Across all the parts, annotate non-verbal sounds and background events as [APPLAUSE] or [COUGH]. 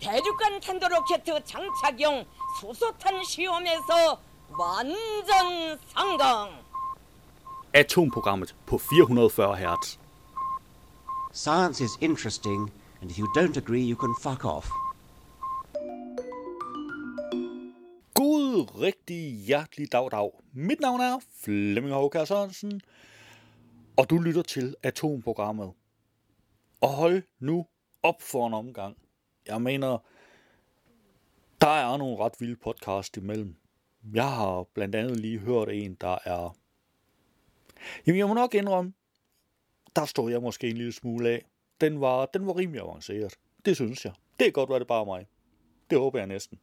대륙간 탄도로켓 장착용 수소탄 시험에서 완전 성공. Atomprogrammet på 440 Hz. Science is interesting, and if you don't agree, you can fuck off. God rigtig hjertelig dag dag. Mit navn er Flemming Håkær Sørensen, og du lytter til Atomprogrammet. Og hold nu op for en omgang. Jeg mener, der er nogle ret vilde podcast imellem. Jeg har blandt andet lige hørt en, der er... Jamen, jeg må nok indrømme, der står jeg måske en lille smule af. Den var, den var rimelig avanceret. Det synes jeg. Det er godt, hvad det bare mig. Det håber jeg næsten.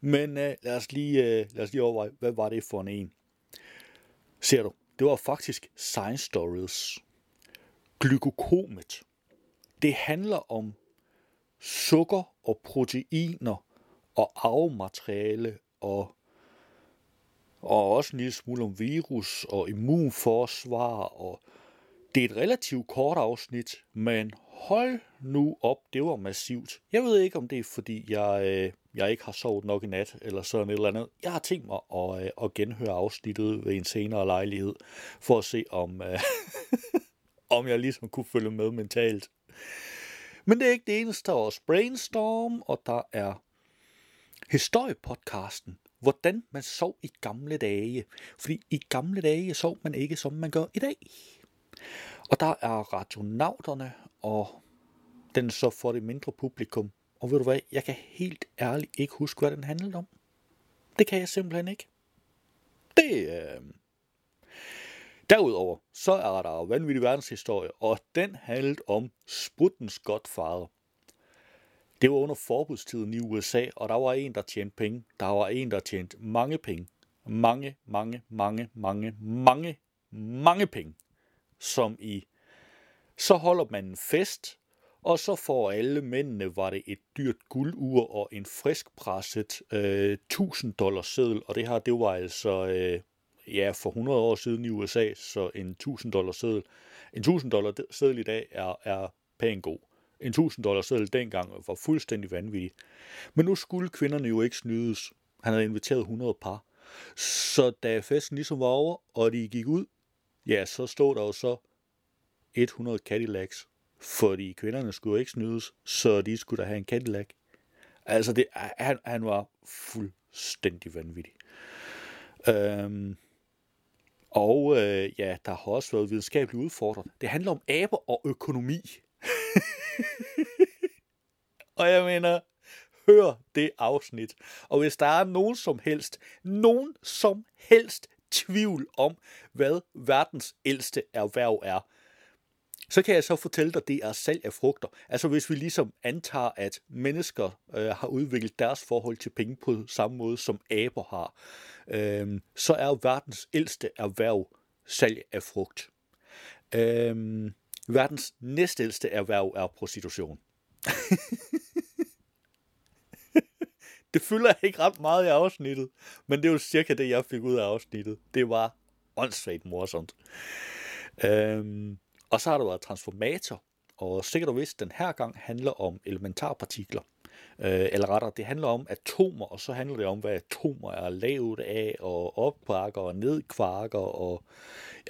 Men uh, lad, os lige, uh, lad os lige overveje, hvad var det for en en? Ser du, det var faktisk Science Stories. Glykokomet. Det handler om sukker og proteiner og arvemateriale og, og også en lille smule om virus og immunforsvar. Og det er et relativt kort afsnit, men hold nu op, det var massivt. Jeg ved ikke, om det er, fordi jeg, øh, jeg ikke har sovet nok i nat, eller sådan et eller andet. Jeg har tænkt mig at, øh, at genhøre afsnittet ved en senere lejlighed, for at se, om, øh, [LAUGHS] om jeg ligesom kunne følge med mentalt. Men det er ikke det eneste. Der er også Brainstorm, og der er historiepodcasten. Hvordan man sov i gamle dage. Fordi i gamle dage sov man ikke, som man gør i dag. Og der er radionauterne, og den så for det mindre publikum. Og ved du hvad, jeg kan helt ærligt ikke huske, hvad den handlede om. Det kan jeg simpelthen ikke. Det, øh... Derudover, så er der vanvittig verdenshistorie, og den handlede om Spruttens godfader. Det var under forbudstiden i USA, og der var en, der tjente penge. Der var en, der tjente mange penge. Mange, mange, mange, mange, mange, mange penge. Som i, så holder man en fest, og så får alle mændene, var det et dyrt guldur og en friskpresset øh, 1000 dollars seddel, og det her, det var altså, øh, ja, for 100 år siden i USA, så en 1000 dollars seddel. En 1000 dollars seddel i dag er, er pænt god. En 1000 dollars seddel dengang var fuldstændig vanvittig. Men nu skulle kvinderne jo ikke snydes. Han havde inviteret 100 par. Så da festen ligesom var over, og de gik ud, ja, så stod der jo så 100 Cadillacs fordi kvinderne skulle ikke snydes, så de skulle da have en Cadillac. Altså, det, han, han var fuldstændig vanvittig. Øhm, og øh, ja, der har også været videnskabeligt udfordret. Det handler om aber og økonomi. [LAUGHS] og jeg mener, hør det afsnit. Og hvis der er nogen som helst, nogen som helst tvivl om, hvad verdens ældste erhverv er, så kan jeg så fortælle dig, at det er salg af frugter. Altså hvis vi ligesom antager, at mennesker øh, har udviklet deres forhold til penge på samme måde, som aber har, øh, så er verdens ældste erhverv salg af frugt. Øh, verdens næstældste erhverv er prostitution. [LAUGHS] det fylder ikke ret meget i afsnittet, men det er jo cirka det, jeg fik ud af afsnittet. Det var åndssvagt morsomt. Øhm, og så har der været transformator, og sikkert og vist den her gang handler om elementarpartikler. Øh, eller rettere, det handler om atomer, og så handler det om, hvad atomer er lavet af, og opkvarker og nedkvarker, og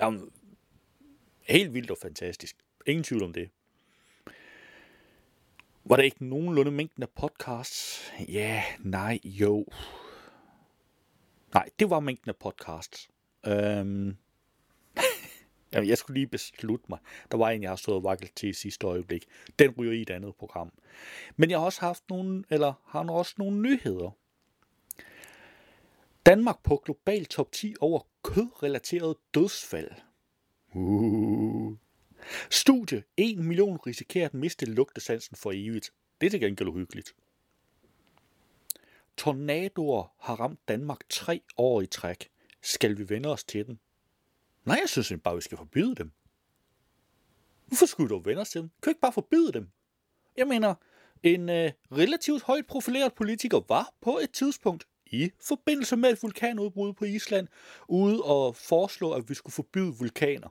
jamen, helt vildt og fantastisk. Ingen tvivl om det. Var der ikke nogenlunde mængden af podcasts? Ja, nej, jo. Nej, det var mængden af podcasts. Øhm, Jamen, jeg skulle lige beslutte mig. Der var en, jeg har stået og vaklet til i sidste øjeblik. Den ryger i et andet program. Men jeg har også haft nogle, eller har også nogle nyheder. Danmark på global top 10 over kødrelateret dødsfald. Uh. Studie. 1 million risikerer at miste lugtesansen for evigt. Det er til gengæld uhyggeligt. Tornadoer har ramt Danmark tre år i træk. Skal vi vende os til den? Nej, jeg synes bare, vi skal forbyde dem. Hvorfor skulle du vende os til dem? Kan ikke bare forbyde dem? Jeg mener, en øh, relativt højt profileret politiker var på et tidspunkt i forbindelse med et vulkanudbrud på Island ude og foreslå, at vi skulle forbyde vulkaner.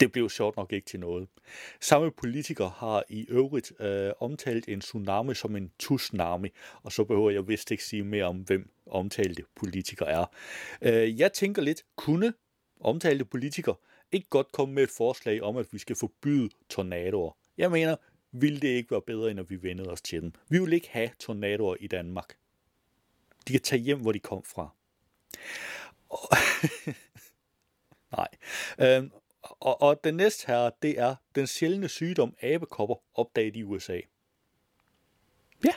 Det blev sjovt nok ikke til noget. Samme politiker har i øvrigt øh, omtalt en tsunami som en tsunami, og så behøver jeg vist ikke sige mere om, hvem omtalte politiker er. Øh, jeg tænker lidt, kunne omtalte politikere ikke godt komme med et forslag om, at vi skal forbyde tornadoer? Jeg mener, ville det ikke være bedre, end at vi vendede os til dem? Vi vil ikke have tornadoer i Danmark. De kan tage hjem, hvor de kom fra. Og [LAUGHS] Nej. Øhm, og, og den næste her, det er den sjældne sygdom abekopper opdaget i USA. Ja.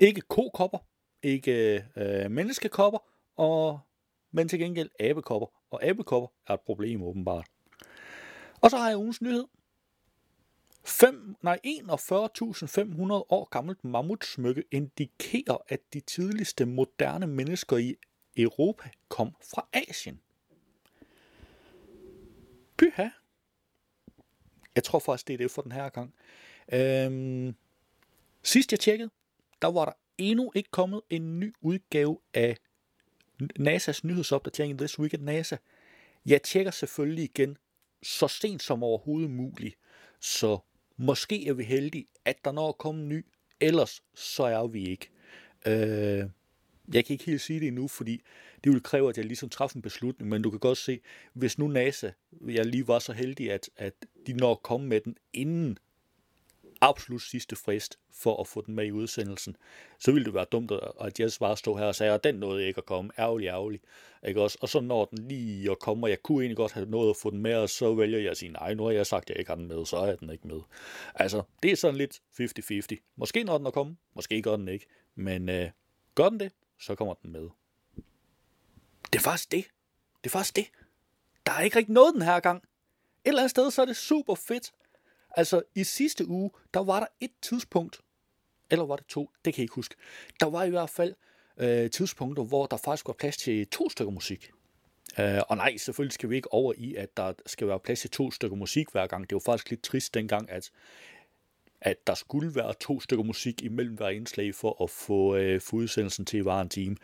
Ikke kokopper, ikke øh, menneskekopper, og, men til gengæld abekopper. Og abekopper er et problem åbenbart. Og så har jeg ugens nyhed. 5, nej, 41.500 år gammelt mammutsmykke indikerer, at de tidligste moderne mennesker i Europa kom fra Asien. Pyha. Jeg tror faktisk, det er det for den her gang. Øhm, sidst jeg tjekkede, der var der endnu ikke kommet en ny udgave af NASA's nyhedsopdatering This Week at NASA. Jeg tjekker selvfølgelig igen så sent som overhovedet muligt, så måske er vi heldige, at der når at komme en ny, ellers så er vi ikke. Øh, jeg kan ikke helt sige det endnu, fordi det vil kræve, at jeg ligesom træffer en beslutning, men du kan godt se, hvis nu NASA, jeg lige var så heldig, at, at de når at komme med den inden absolut sidste frist for at få den med i udsendelsen, så ville det være dumt, at jeg bare stå her og sagde, at den nåede ikke at komme. Ærgerlig, ærgerlig. Ikke også? Og så når den lige at komme, og jeg kunne egentlig godt have nået at få den med, og så vælger jeg at sige, nej, nu har jeg sagt, at jeg ikke har den med, så er den ikke med. Altså, det er sådan lidt 50-50. Måske når den at komme, måske gør den ikke. Men øh, gør den det, så kommer den med. Det er faktisk det. Det er faktisk det. Der er ikke rigtig noget den her gang. Et eller andet sted, så er det super fedt. Altså, i sidste uge, der var der et tidspunkt, eller var det to, det kan jeg ikke huske. Der var i hvert fald øh, tidspunkter, hvor der faktisk var plads til to stykker musik. Øh, og nej, selvfølgelig skal vi ikke over i, at der skal være plads til to stykker musik hver gang. Det var faktisk lidt trist dengang, at, at der skulle være to stykker musik imellem hver indslag for at få, øh, få udsendelsen til at vare en time.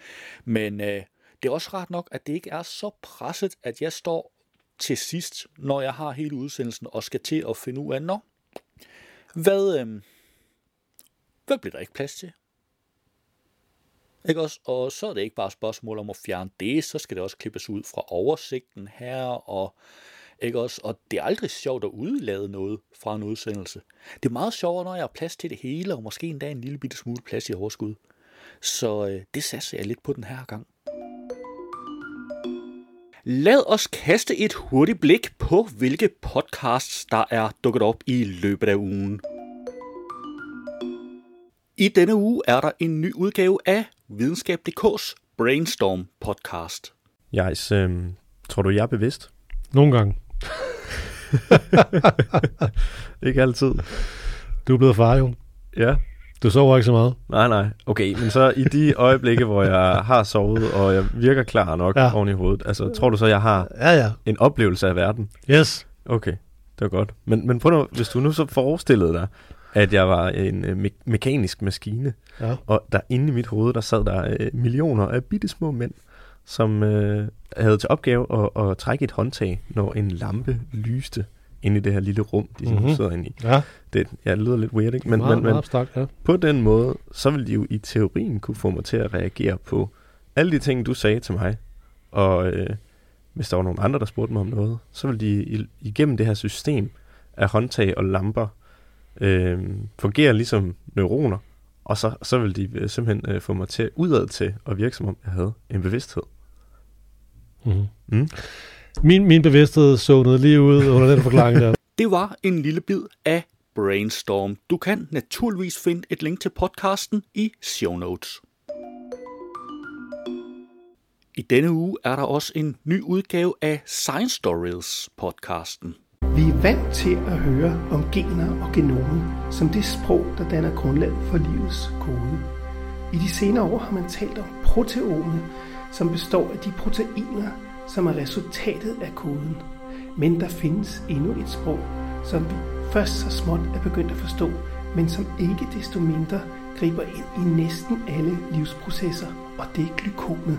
Men øh, det er også ret nok, at det ikke er så presset, at jeg står til sidst, når jeg har hele udsendelsen, og skal til at finde ud af, når, hvad, øh, hvad bliver der ikke plads til? Ikke også? Og så er det ikke bare et spørgsmål om at fjerne det, så skal det også klippes ud fra oversigten her, og ikke også? Og det er aldrig sjovt at udlade noget fra en udsendelse. Det er meget sjovere, når jeg har plads til det hele, og måske endda en lille bitte smule plads i overskud. Så øh, det satser jeg lidt på den her gang. Lad os kaste et hurtigt blik på, hvilke podcasts, der er dukket op i løbet af ugen. I denne uge er der en ny udgave af Videnskab.dk's Brainstorm podcast. Jais, øh, tror du, jeg er bevidst? Nogle gange. [LAUGHS] Ikke altid. Du er blevet far, jo. Ja. Du sover ikke så meget. Nej, nej. Okay, men så i de [LAUGHS] øjeblikke, hvor jeg har sovet, og jeg virker klar nok ja. Oven i hovedet, altså tror du så, jeg har Ja, ja. en oplevelse af verden? Yes. Okay, det var godt. Men, men prøv nu, hvis du nu så forestillede dig, at jeg var en øh, me- mekanisk maskine, Ja. og der inde i mit hoved, der sad der øh, millioner af bitte små mænd, som øh, havde til opgave at, at trække et håndtag, når en lampe lyste inde i det her lille rum, de mm-hmm. Mhm. sidder inde i. Ja, Det, ja, det lyder lidt weird, ikke? Men, meget, men, meget abstrakt, ja. på den måde, så ville de jo i teorien kunne få mig til at reagere på alle de ting, du sagde til mig. Og øh, hvis der var nogen andre, der spurgte mig om noget, så ville de igennem det her system af håndtag og lamper øh, fungere ligesom neuroner. Og så, så ville de øh, simpelthen øh, få mig til udad til at virke, som om jeg havde en bevidsthed. Mm-hmm. Mm. Min, min bevidsthed så noget lige ud under den forklaring der. [LAUGHS] Det var en lille bid af Brainstorm. Du kan naturligvis finde et link til podcasten i show notes. I denne uge er der også en ny udgave af Science Stories podcasten. Vi er vant til at høre om gener og genomet som det sprog, der danner grundlaget for livets kode. I de senere år har man talt om proteomet, som består af de proteiner, som er resultatet af koden. Men der findes endnu et sprog, som vi først så småt er begyndt at forstå, men som ikke desto mindre griber ind i næsten alle livsprocesser, og det er glykomet.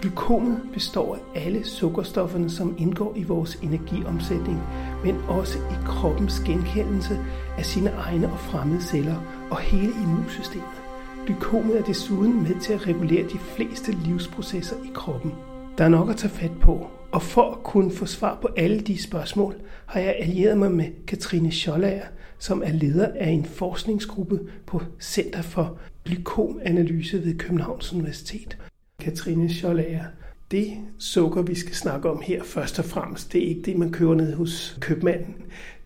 Glykomet består af alle sukkerstofferne, som indgår i vores energiomsætning, men også i kroppens genkendelse af sine egne og fremmede celler og hele immunsystemet. Glykomet er desuden med til at regulere de fleste livsprocesser i kroppen. Der er nok at tage fat på, og for at kunne få svar på alle de spørgsmål, har jeg allieret mig med Katrine Schollager, som er leder af en forskningsgruppe på Center for Glykomanalyse ved Københavns Universitet. Katrine Schollager, det sukker, vi skal snakke om her først og fremmest, det er ikke det, man køber ned hos købmanden.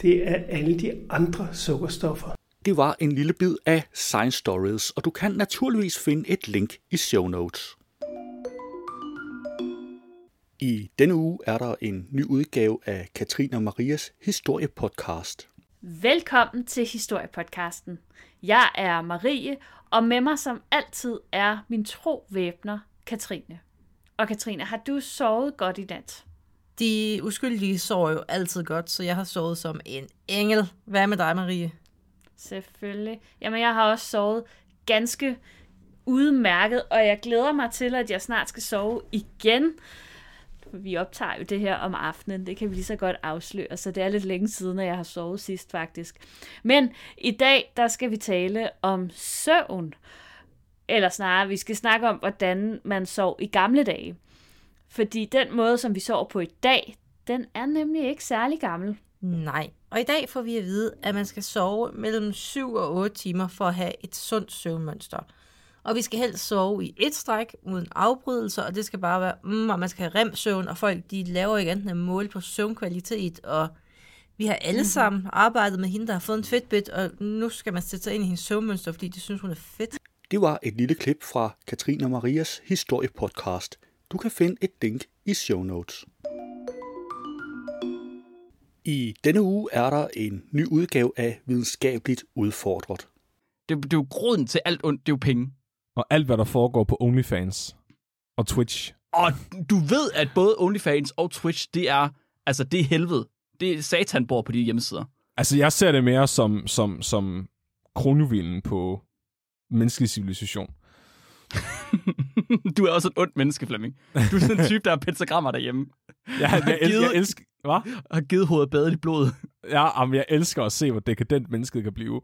Det er alle de andre sukkerstoffer. Det var en lille bid af Science Stories, og du kan naturligvis finde et link i show notes. I denne uge er der en ny udgave af Katrine og Marias historiepodcast. Velkommen til Historiepodcasten. Jeg er Marie, og med mig som altid er min tro væbner, Katrine. Og Katrine, har du sovet godt i nat? De uskyldige sover jo altid godt, så jeg har sovet som en engel. Hvad med dig, Marie? Selvfølgelig. Jamen, jeg har også sovet ganske udmærket, og jeg glæder mig til, at jeg snart skal sove igen. Vi optager jo det her om aftenen, det kan vi lige så godt afsløre, så det er lidt længe siden, at jeg har sovet sidst faktisk. Men i dag, der skal vi tale om søvn. Eller snarere, vi skal snakke om, hvordan man sov i gamle dage. Fordi den måde, som vi sover på i dag, den er nemlig ikke særlig gammel. Nej. Og i dag får vi at vide, at man skal sove mellem 7 og 8 timer for at have et sundt søvnmønster. Og vi skal helst sove i et stræk uden afbrydelser, og det skal bare være, mm, og man skal have rem-søvn, og folk de laver ikke andet end at måle på søvnkvalitet, og vi har alle mm-hmm. sammen arbejdet med hende, der har fået en fedtbit, og nu skal man sætte sig ind i hendes søvnmønster, fordi de synes, hun er fedt. Det var et lille klip fra Katrine og Marias historiepodcast. Du kan finde et link i show notes. I denne uge er der en ny udgave af Videnskabeligt Udfordret. Det, det er jo grunden til alt ondt, det er jo penge. Og alt, hvad der foregår på OnlyFans og Twitch. Og du ved, at både OnlyFans og Twitch, det er, altså det er helvede. Det er satan bor på de hjemmesider. Altså, jeg ser det mere som, som, som kronjuvilen på menneskelig civilisation. [LAUGHS] du er også et ondt menneske, Flemming. Du er sådan en type, der har pentagrammer derhjemme. [LAUGHS] Ja, jeg, el- jeg elsker... Hvad? Har givet hovedet badet i blod. Ja, men jeg elsker at se, hvor dekadent mennesket kan blive.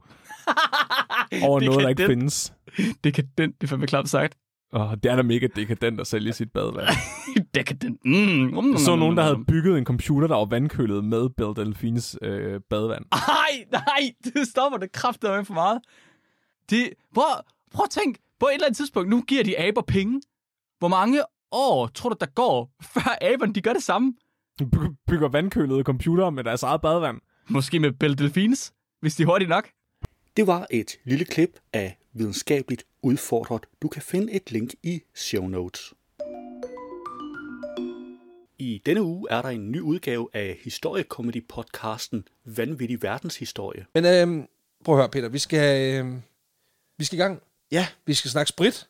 [LAUGHS] [LAUGHS] Over noget, der ikke findes. [LAUGHS] Dekadent, det er fandme klart sagt. Og det er da mega dekadent at sælge sit badevand. [LAUGHS] dekadent. Mm. Jeg så nogen, der havde bygget en computer, der var vandkølet med Belle Delfines øh, badevand. Nej, nej, det stopper det kraftigt for meget. Det, prøv, prøv at tænk, på et eller andet tidspunkt, nu giver de aber penge. Hvor mange år tror du, der går, før aberne de gør det samme? By- bygger vandkølede computer med deres eget badevand. Måske med Belle Delfines, hvis de er hurtigt nok. Det var et lille klip af Videnskabeligt Udfordret. Du kan finde et link i show notes. I denne uge er der en ny udgave af historiekomedy-podcasten Vanvittig Verdenshistorie. Men øhm, prøv at høre, Peter, vi skal, øhm, vi skal i gang. Ja. Vi skal snakke sprit, så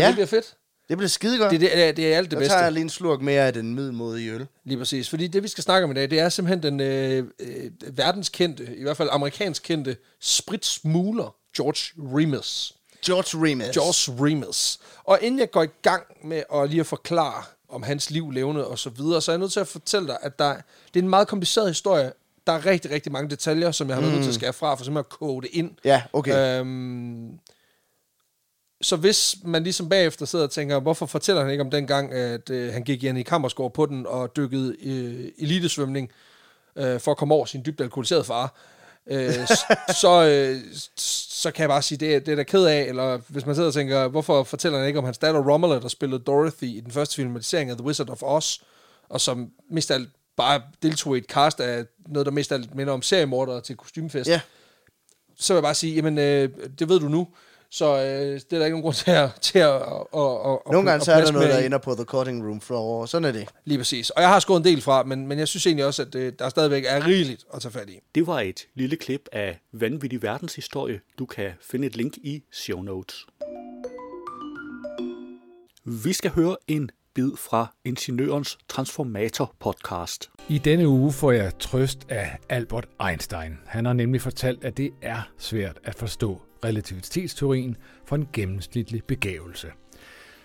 Ja. det bliver fedt. Det bliver skide godt. Det, det, er, det er alt det Der bedste. tager jeg lige en slurk mere af den middelmodige øl. Lige præcis. Fordi det, vi skal snakke om i dag, det er simpelthen den øh, øh, verdenskendte, i hvert fald amerikansk kendte, spritsmugler, George Remus. George Remus. George Remus. Og inden jeg går i gang med at lige at forklare om hans liv, levende og så videre, så er jeg nødt til at fortælle dig, at der, det er en meget kompliceret historie. Der er rigtig, rigtig mange detaljer, som jeg har været nødt til at skære fra, for simpelthen at koge det ind. Ja, okay. Øhm, så hvis man ligesom bagefter sidder og tænker, hvorfor fortæller han ikke om den gang, at øh, han gik igen i Kammersgaard på den og dykkede øh, elitesvømning øh, for at komme over sin dybt alkoholiserede far, øh, [LAUGHS] så, øh, så kan jeg bare sige, det er, det er da ked af, eller hvis man sidder og tænker, hvorfor fortæller han ikke om hans datter Romola, der spillede Dorothy i den første filmatisering af The Wizard of Oz, og som mest alt bare deltog i et cast af noget, der mest alt minder om seriemordere til kostymfest. Ja. Så vil jeg bare sige, jamen, øh, det ved du nu, så øh, det er der ikke nogen grund til at... Til at, at, at, at Nogle gange at så er der noget, der ender på the cutting room floor. Sådan er det. Lige præcis. Og jeg har skåret en del fra, men, men jeg synes egentlig også, at øh, der stadigvæk er rigeligt at tage fat i. Det var et lille klip af Vanvittig Verdenshistorie. Du kan finde et link i show notes. Vi skal høre en bid fra Ingeniørens Transformator podcast. I denne uge får jeg trøst af Albert Einstein. Han har nemlig fortalt, at det er svært at forstå relativitetsteorien for en gennemsnitlig begævelse.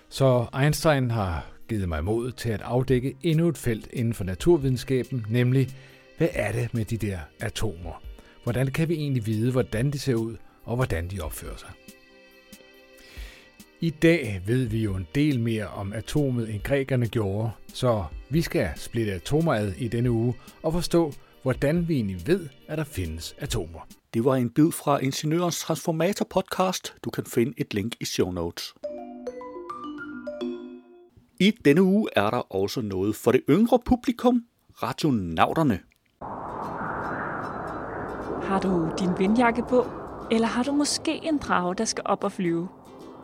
Så Einstein har givet mig mod til at afdække endnu et felt inden for naturvidenskaben, nemlig hvad er det med de der atomer? Hvordan kan vi egentlig vide, hvordan de ser ud, og hvordan de opfører sig? I dag ved vi jo en del mere om atomet, end grækerne gjorde, så vi skal splitte atomer ad i denne uge og forstå, hvordan vi egentlig ved, at der findes atomer. Det var en bid fra Ingeniørens Transformator podcast. Du kan finde et link i show notes. I denne uge er der også noget for det yngre publikum, radionauterne. Har du din vindjakke på? Eller har du måske en drage, der skal op og flyve?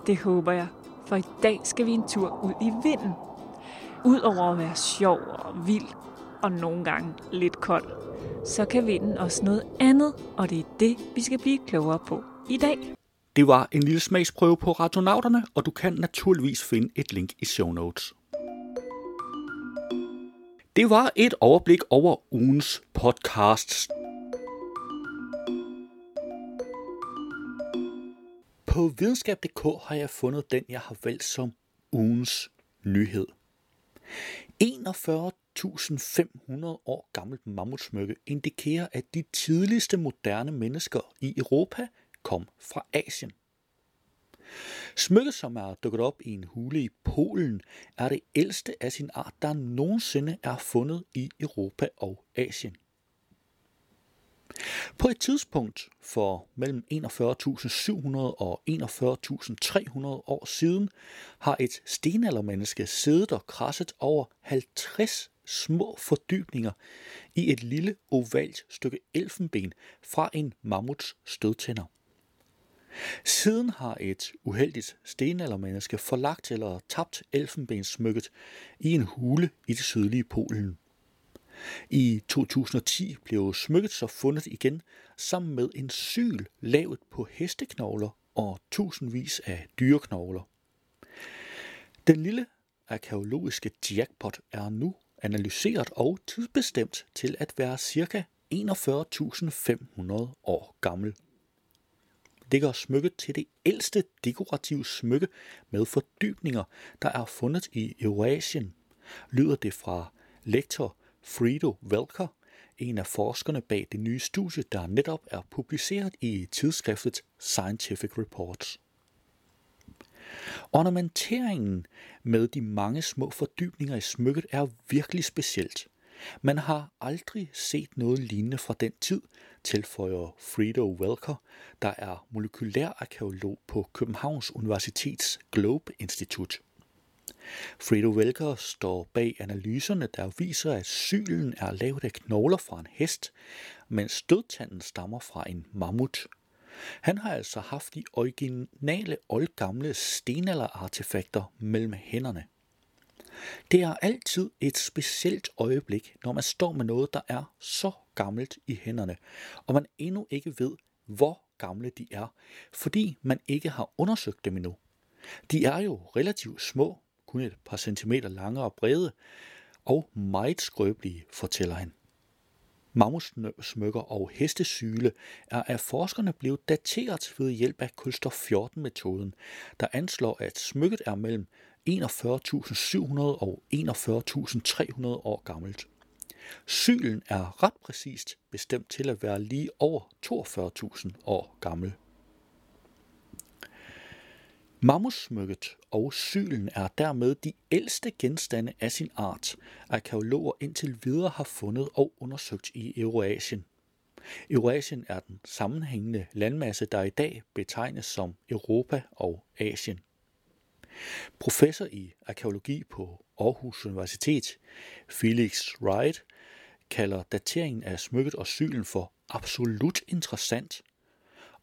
Det håber jeg, for i dag skal vi en tur ud i vinden. Udover at være sjov og vild, og nogle gange lidt kold, så kan vinden også noget andet, og det er det, vi skal blive klogere på i dag. Det var en lille smagsprøve på radionauterne, og du kan naturligvis finde et link i show notes. Det var et overblik over ugens podcasts. På videnskab.dk har jeg fundet den, jeg har valgt som ugens nyhed. 1500 år gammelt mammutsmykke indikerer, at de tidligste moderne mennesker i Europa kom fra Asien. Smykket, som er dukket op i en hule i Polen, er det ældste af sin art, der nogensinde er fundet i Europa og Asien. På et tidspunkt for mellem 41.700 og 41.300 år siden har et stenaldermenneske siddet og krasset over 50 små fordybninger i et lille ovalt stykke elfenben fra en mammuts stødtænder. Siden har et uheldigt stenaldermenneske forlagt eller tabt elfenbenssmykket i en hule i det sydlige Polen. I 2010 blev smykket så fundet igen sammen med en syl lavet på hesteknogler og tusindvis af dyreknogler. Den lille arkeologiske jackpot er nu analyseret og tidsbestemt til at være ca. 41.500 år gammel. Det gør smykket til det ældste dekorative smykke med fordybninger, der er fundet i Eurasien, lyder det fra lektor Frido Welker, en af forskerne bag det nye studie, der netop er publiceret i tidsskriftet Scientific Reports. Ornamenteringen med de mange små fordybninger i smykket er virkelig specielt. Man har aldrig set noget lignende fra den tid, tilføjer Frido Welker, der er molekylærarkeolog på Københavns Universitets Globe Institut. Fredo Welker står bag analyserne, der viser, at sylen er lavet af knogler fra en hest, mens stødtanden stammer fra en mammut. Han har altså haft de originale oldgamle stenalderartefakter mellem hænderne. Det er altid et specielt øjeblik, når man står med noget, der er så gammelt i hænderne, og man endnu ikke ved, hvor gamle de er, fordi man ikke har undersøgt dem endnu. De er jo relativt små, kun et par centimeter lange og brede, og meget skrøbelige, fortæller han. Mammutsmykker og hestesyle er af forskerne blevet dateret ved hjælp af kulstof-14-metoden, der anslår, at smykket er mellem 41.700 og 41.300 år gammelt. Sylen er ret præcist bestemt til at være lige over 42.000 år gammel. Mammutsmykket og sylen er dermed de ældste genstande af sin art, arkeologer indtil videre har fundet og undersøgt i Eurasien. Eurasien er den sammenhængende landmasse, der i dag betegnes som Europa og Asien. Professor i arkeologi på Aarhus Universitet, Felix Wright, kalder dateringen af smykket og sylen for absolut interessant,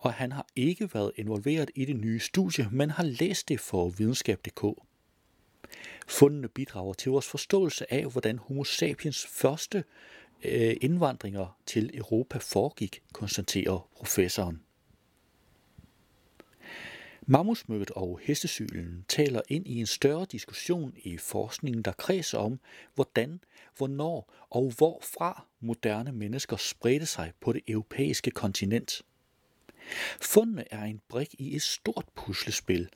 og han har ikke været involveret i det nye studie, men har læst det for videnskab.dk. Fundene bidrager til vores forståelse af, hvordan homo sapiens første øh, indvandringer til Europa foregik, konstaterer professoren. Mammutsmykket og hestesylen taler ind i en større diskussion i forskningen, der kredser om, hvordan, hvornår og hvorfra moderne mennesker spredte sig på det europæiske kontinent. Fundene er en brik i et stort puslespil,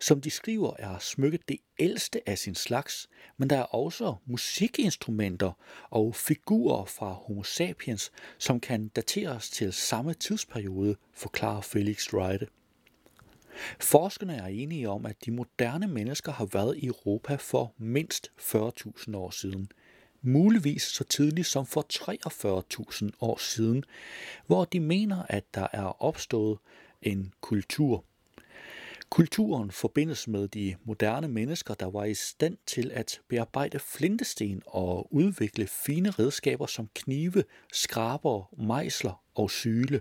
som de skriver er smykket det ældste af sin slags, men der er også musikinstrumenter og figurer fra Homo sapiens, som kan dateres til samme tidsperiode, forklarer Felix Reide. Forskerne er enige om, at de moderne mennesker har været i Europa for mindst 40.000 år siden. Muligvis så tidligt som for 43.000 år siden, hvor de mener, at der er opstået en kultur. Kulturen forbindes med de moderne mennesker, der var i stand til at bearbejde flintesten og udvikle fine redskaber som knive, skraber, mejsler og syle.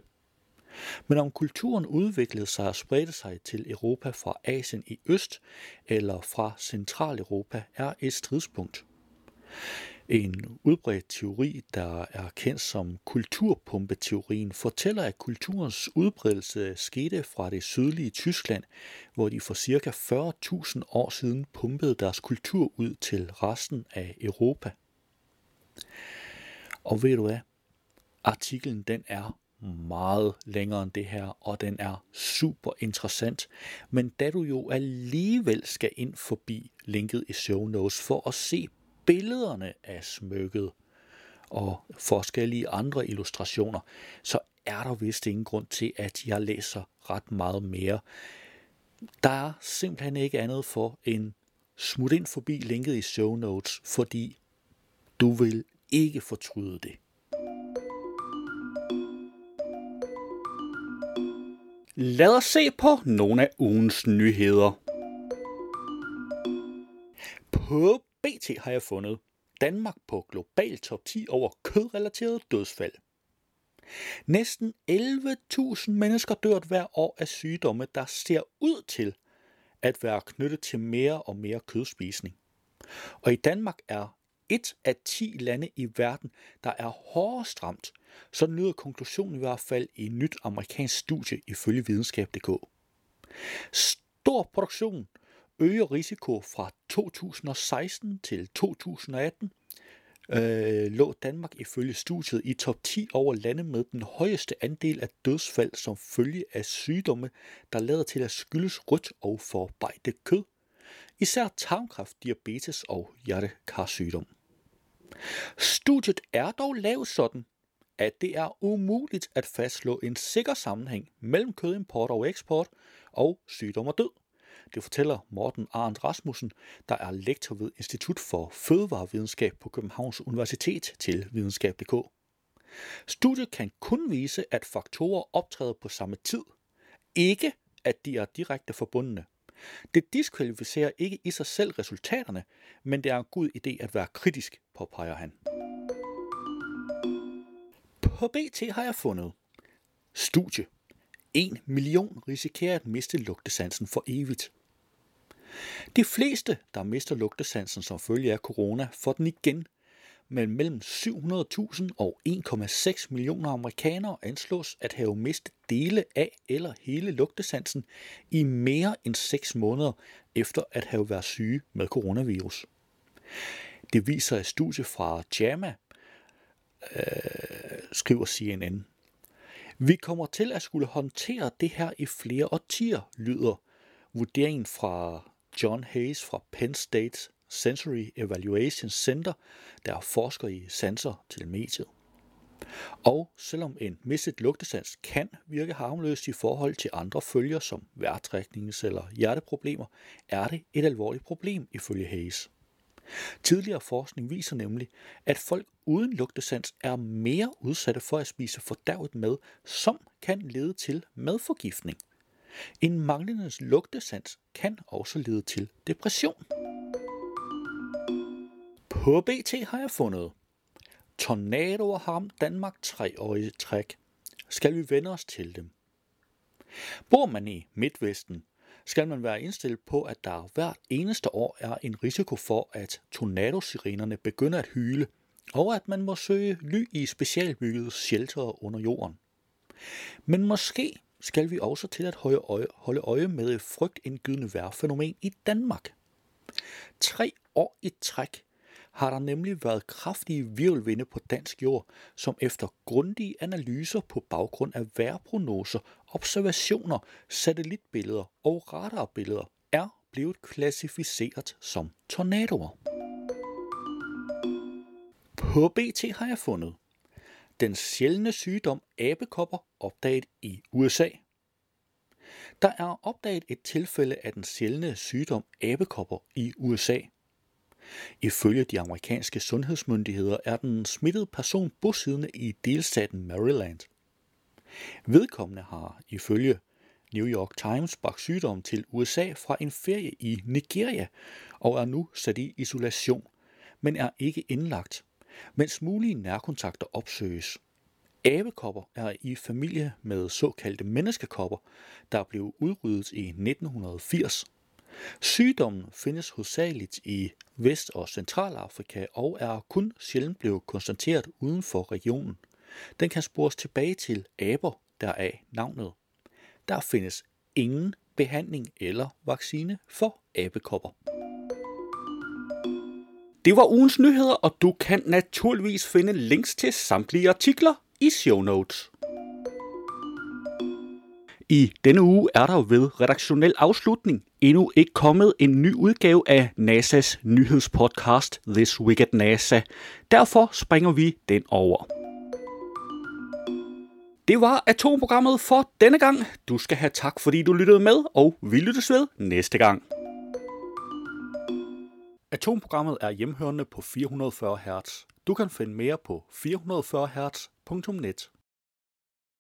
Men om kulturen udviklede sig og spredte sig til Europa fra Asien i øst eller fra Centraleuropa er et stridspunkt. En udbredt teori, der er kendt som kulturpumpeteorien, fortæller, at kulturens udbredelse skete fra det sydlige Tyskland, hvor de for ca. 40.000 år siden pumpede deres kultur ud til resten af Europa. Og ved du hvad? Artiklen den er meget længere end det her, og den er super interessant. Men da du jo alligevel skal ind forbi linket i show notes for at se billederne af smykket og forskellige andre illustrationer, så er der vist ingen grund til, at jeg læser ret meget mere. Der er simpelthen ikke andet for en smut ind forbi linket i show notes, fordi du vil ikke fortryde det. Lad os se på nogle af ugens nyheder. På BT har jeg fundet Danmark på global top 10 over kødrelaterede dødsfald. Næsten 11.000 mennesker dør hver år af sygdomme, der ser ud til at være knyttet til mere og mere kødspisning. Og i Danmark er et af 10 lande i verden, der er hårdest ramt. Sådan lyder konklusionen i hvert fald i et nyt amerikansk studie ifølge videnskab.dk. Stor produktion øge risiko fra 2016 til 2018, øh, lå Danmark ifølge studiet i top 10 over lande med den højeste andel af dødsfald som følge af sygdomme, der lader til at skyldes rødt og forarbejdet kød. Især tarmkræft, diabetes og hjertekarsygdom. Studiet er dog lavet sådan, at det er umuligt at fastslå en sikker sammenhæng mellem kødimport og eksport og sygdom og død. Det fortæller Morten Arndt Rasmussen, der er lektor ved Institut for Fødevarevidenskab på Københavns Universitet til videnskab.dk. Studiet kan kun vise, at faktorer optræder på samme tid, ikke at de er direkte forbundne. Det diskvalificerer ikke i sig selv resultaterne, men det er en god idé at være kritisk, påpeger han. På BT har jeg fundet studie. 1 million risikerer at miste lugtesansen for evigt. De fleste, der mister lugtesansen som følge af corona, får den igen. Men mellem 700.000 og 1,6 millioner amerikanere anslås at have mistet dele af eller hele lugtesansen i mere end 6 måneder efter at have været syge med coronavirus. Det viser et studie fra JAMA, øh, skriver CNN. Vi kommer til at skulle håndtere det her i flere årtier, lyder vurderingen fra John Hayes fra Penn State Sensory Evaluation Center, der er forsker i sanser til mediet. Og selvom en mistet lugtesans kan virke harmløst i forhold til andre følger som vejrtræknings- eller hjerteproblemer, er det et alvorligt problem ifølge Hayes. Tidligere forskning viser nemlig, at folk uden lugtesans er mere udsatte for at spise fordærvet mad, som kan lede til madforgiftning. En manglende lugtesans kan også lede til depression. På BT har jeg fundet Tornadoer har Danmark tre år i træk. Skal vi vende os til dem? Bor man i Midtvesten, skal man være indstillet på, at der hvert eneste år er en risiko for, at tornadosirenerne begynder at hyle, og at man må søge ly i specialbyggede shelter under jorden. Men måske skal vi også til at holde øje, holde øje med et frygtindgydende vejrfænomen i Danmark. Tre år i træk har der nemlig været kraftige virvelvinde på dansk jord, som efter grundige analyser på baggrund af vejrprognoser, observationer, satellitbilleder og radarbilleder er blevet klassificeret som tornadoer. På BT har jeg fundet den sjældne sygdom abekopper opdaget i USA. Der er opdaget et tilfælde af den sjældne sygdom abekopper i USA. Ifølge de amerikanske sundhedsmyndigheder er den smittede person bosiddende i delstaten Maryland. Vedkommende har ifølge New York Times bragt sygdommen til USA fra en ferie i Nigeria og er nu sat i isolation, men er ikke indlagt, mens mulige nærkontakter opsøges. Abekopper er i familie med såkaldte menneskekopper, der blev udryddet i 1980. Sygdommen findes hovedsageligt i Vest- og Centralafrika og er kun sjældent blevet konstateret uden for regionen. Den kan spores tilbage til aber, deraf navnet. Der findes ingen behandling eller vaccine for abekopper. Det var ugens nyheder, og du kan naturligvis finde links til samtlige artikler i show notes. I denne uge er der ved redaktionel afslutning endnu ikke kommet en ny udgave af NASA's nyhedspodcast This Week at NASA. Derfor springer vi den over. Det var atomprogrammet for denne gang. Du skal have tak, fordi du lyttede med, og vi lyttes ved næste gang. Atomprogrammet er hjemhørende på 440 Hz. Du kan finde mere på 440 Hz.net.